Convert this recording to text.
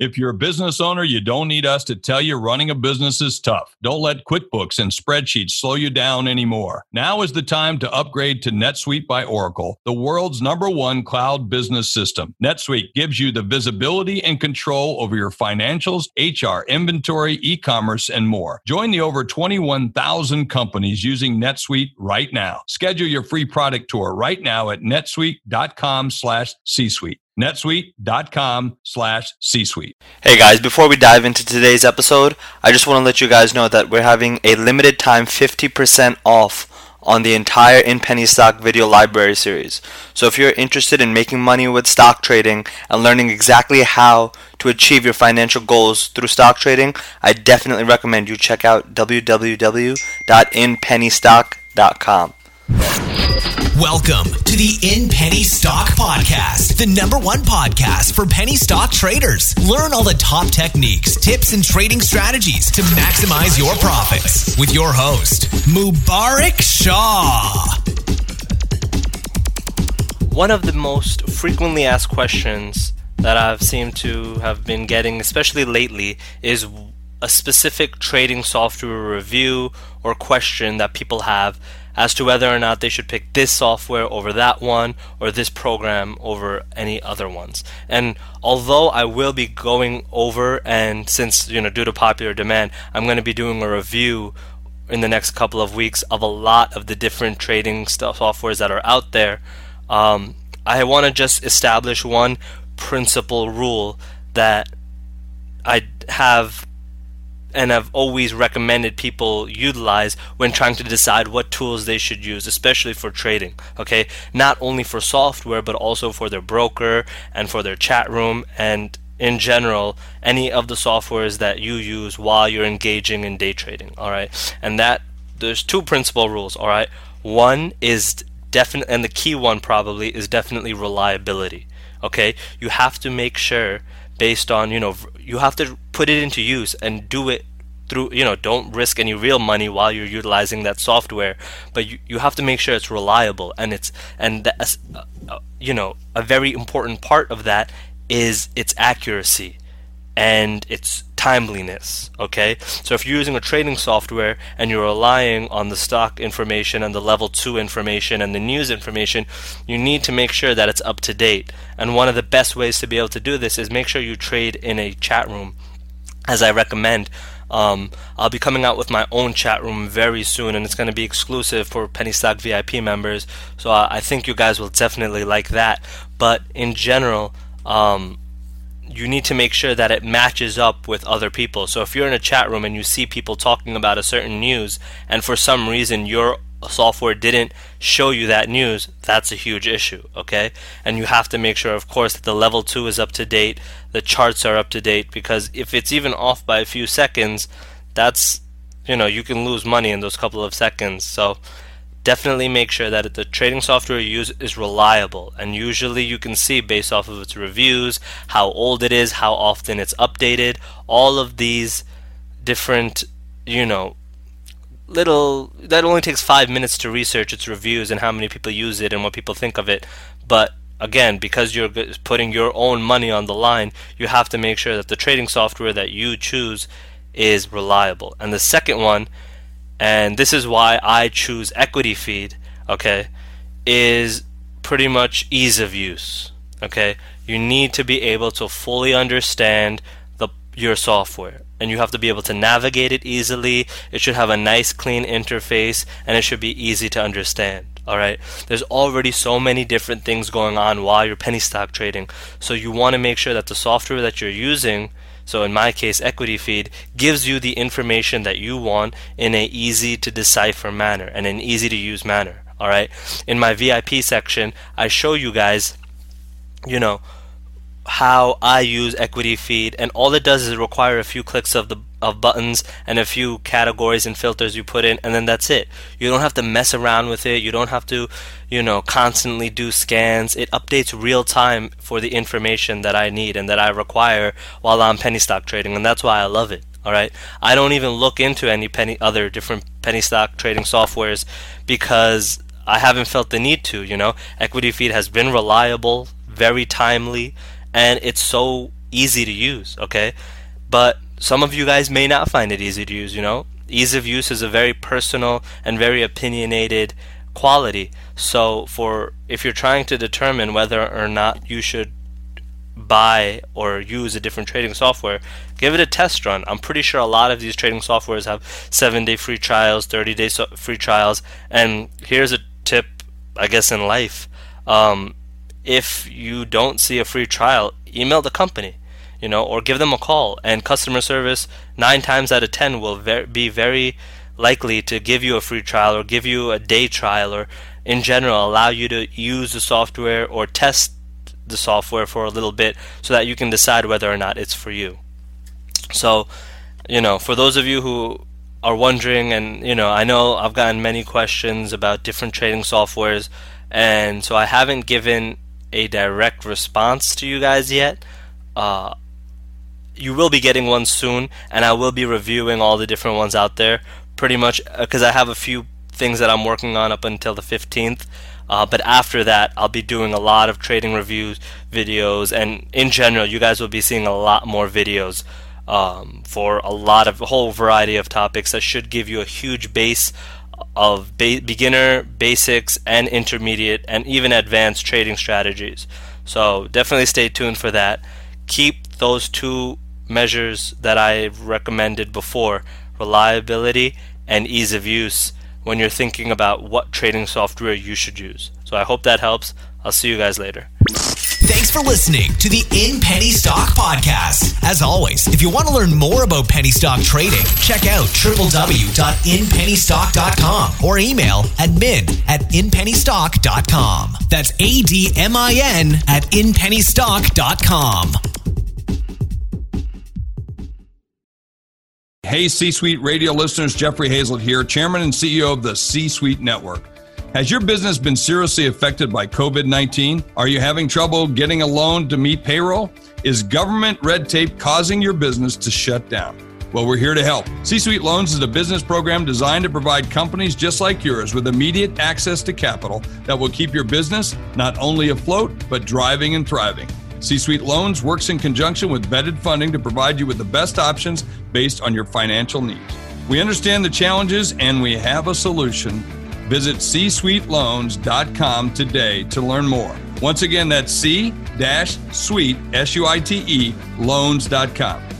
If you're a business owner, you don't need us to tell you running a business is tough. Don't let QuickBooks and spreadsheets slow you down anymore. Now is the time to upgrade to NetSuite by Oracle, the world's number one cloud business system. NetSuite gives you the visibility and control over your financials, HR, inventory, e-commerce, and more. Join the over 21,000 companies using NetSuite right now. Schedule your free product tour right now at netsuite.com slash C-suite netsuite.com slash c-suite. Hey guys before we dive into today's episode i just want to let you guys know that we're having a limited time 50% off on the entire in penny stock video library series. So if you're interested in making money with stock trading and learning exactly how to achieve your financial goals through stock trading i definitely recommend you check out www.inpennystock.com Welcome to the In Penny Stock Podcast, the number one podcast for penny stock traders. Learn all the top techniques, tips, and trading strategies to maximize your profits with your host, Mubarak Shah. One of the most frequently asked questions that I've seemed to have been getting, especially lately, is a specific trading software review or question that people have as to whether or not they should pick this software over that one or this program over any other ones. And although I will be going over and since you know due to popular demand, I'm going to be doing a review in the next couple of weeks of a lot of the different trading stuff softwares that are out there. Um, I want to just establish one principal rule that I have and I've always recommended people utilize when trying to decide what tools they should use, especially for trading. Okay, not only for software but also for their broker and for their chat room and in general any of the softwares that you use while you're engaging in day trading. All right, and that there's two principal rules. All right, one is definite, and the key one probably is definitely reliability. Okay, you have to make sure based on you know you have to put it into use and do it through you know don't risk any real money while you're utilizing that software but you, you have to make sure it's reliable and it's and the, uh, uh, you know a very important part of that is its accuracy and its timeliness okay? So if you're using a trading software and you're relying on the stock information and the level 2 information and the news information you need to make sure that it's up to date. And one of the best ways to be able to do this is make sure you trade in a chat room as I recommend um, I'll be coming out with my own chat room very soon, and it's going to be exclusive for Penny Stock VIP members. So I, I think you guys will definitely like that. But in general, um, you need to make sure that it matches up with other people. So if you're in a chat room and you see people talking about a certain news, and for some reason your software didn't show you that news, that's a huge issue, okay? And you have to make sure, of course, that the level 2 is up to date, the charts are up to date, because if it's even off by a few seconds, that's, you know, you can lose money in those couple of seconds. So definitely make sure that the trading software you use is reliable. And usually you can see based off of its reviews, how old it is, how often it's updated, all of these different, you know, little that only takes five minutes to research its reviews and how many people use it and what people think of it. But again because you're putting your own money on the line you have to make sure that the trading software that you choose is reliable. And the second one and this is why I choose equity feed okay is pretty much ease of use okay? You need to be able to fully understand your software and you have to be able to navigate it easily. It should have a nice clean interface and it should be easy to understand. All right. There's already so many different things going on while you're penny stock trading. So you want to make sure that the software that you're using, so in my case Equity Feed, gives you the information that you want in an easy to decipher manner and an easy to use manner. All right. In my VIP section, I show you guys, you know, how I use Equity Feed, and all it does is require a few clicks of the of buttons and a few categories and filters you put in, and then that's it. You don't have to mess around with it. You don't have to, you know, constantly do scans. It updates real time for the information that I need and that I require while I'm penny stock trading, and that's why I love it. All right, I don't even look into any penny other different penny stock trading softwares because I haven't felt the need to. You know, Equity Feed has been reliable, very timely and it's so easy to use, okay? But some of you guys may not find it easy to use, you know? Ease of use is a very personal and very opinionated quality. So for if you're trying to determine whether or not you should buy or use a different trading software, give it a test run. I'm pretty sure a lot of these trading softwares have 7-day free trials, 30-day so- free trials, and here's a tip I guess in life. Um, if you don't see a free trial, email the company, you know, or give them a call. And customer service, nine times out of ten, will ver- be very likely to give you a free trial or give you a day trial or, in general, allow you to use the software or test the software for a little bit so that you can decide whether or not it's for you. So, you know, for those of you who are wondering, and you know, I know I've gotten many questions about different trading softwares, and so I haven't given a direct response to you guys yet. Uh, you will be getting one soon, and I will be reviewing all the different ones out there. Pretty much because uh, I have a few things that I'm working on up until the 15th. Uh, but after that, I'll be doing a lot of trading reviews videos, and in general, you guys will be seeing a lot more videos um, for a lot of a whole variety of topics that should give you a huge base of ba- beginner, basics, and intermediate, and even advanced trading strategies. So definitely stay tuned for that. Keep those two measures that I recommended before reliability and ease of use when you're thinking about what trading software you should use. So I hope that helps. I'll see you guys later. Thanks for listening to the In Penny Stock Podcast. As always, if you want to learn more about penny stock trading, check out www.inpennystock.com or email admin at inpennystock.com. That's A D M I N at inpennystock.com. Hey, C Suite radio listeners, Jeffrey Hayzlett here, Chairman and CEO of the C Suite Network. Has your business been seriously affected by COVID 19? Are you having trouble getting a loan to meet payroll? Is government red tape causing your business to shut down? Well, we're here to help. C Suite Loans is a business program designed to provide companies just like yours with immediate access to capital that will keep your business not only afloat, but driving and thriving. C Suite Loans works in conjunction with vetted funding to provide you with the best options based on your financial needs. We understand the challenges and we have a solution. Visit csuiteloans.com today to learn more. Once again, that's c-suite, S-U-I-T-E, loans.com.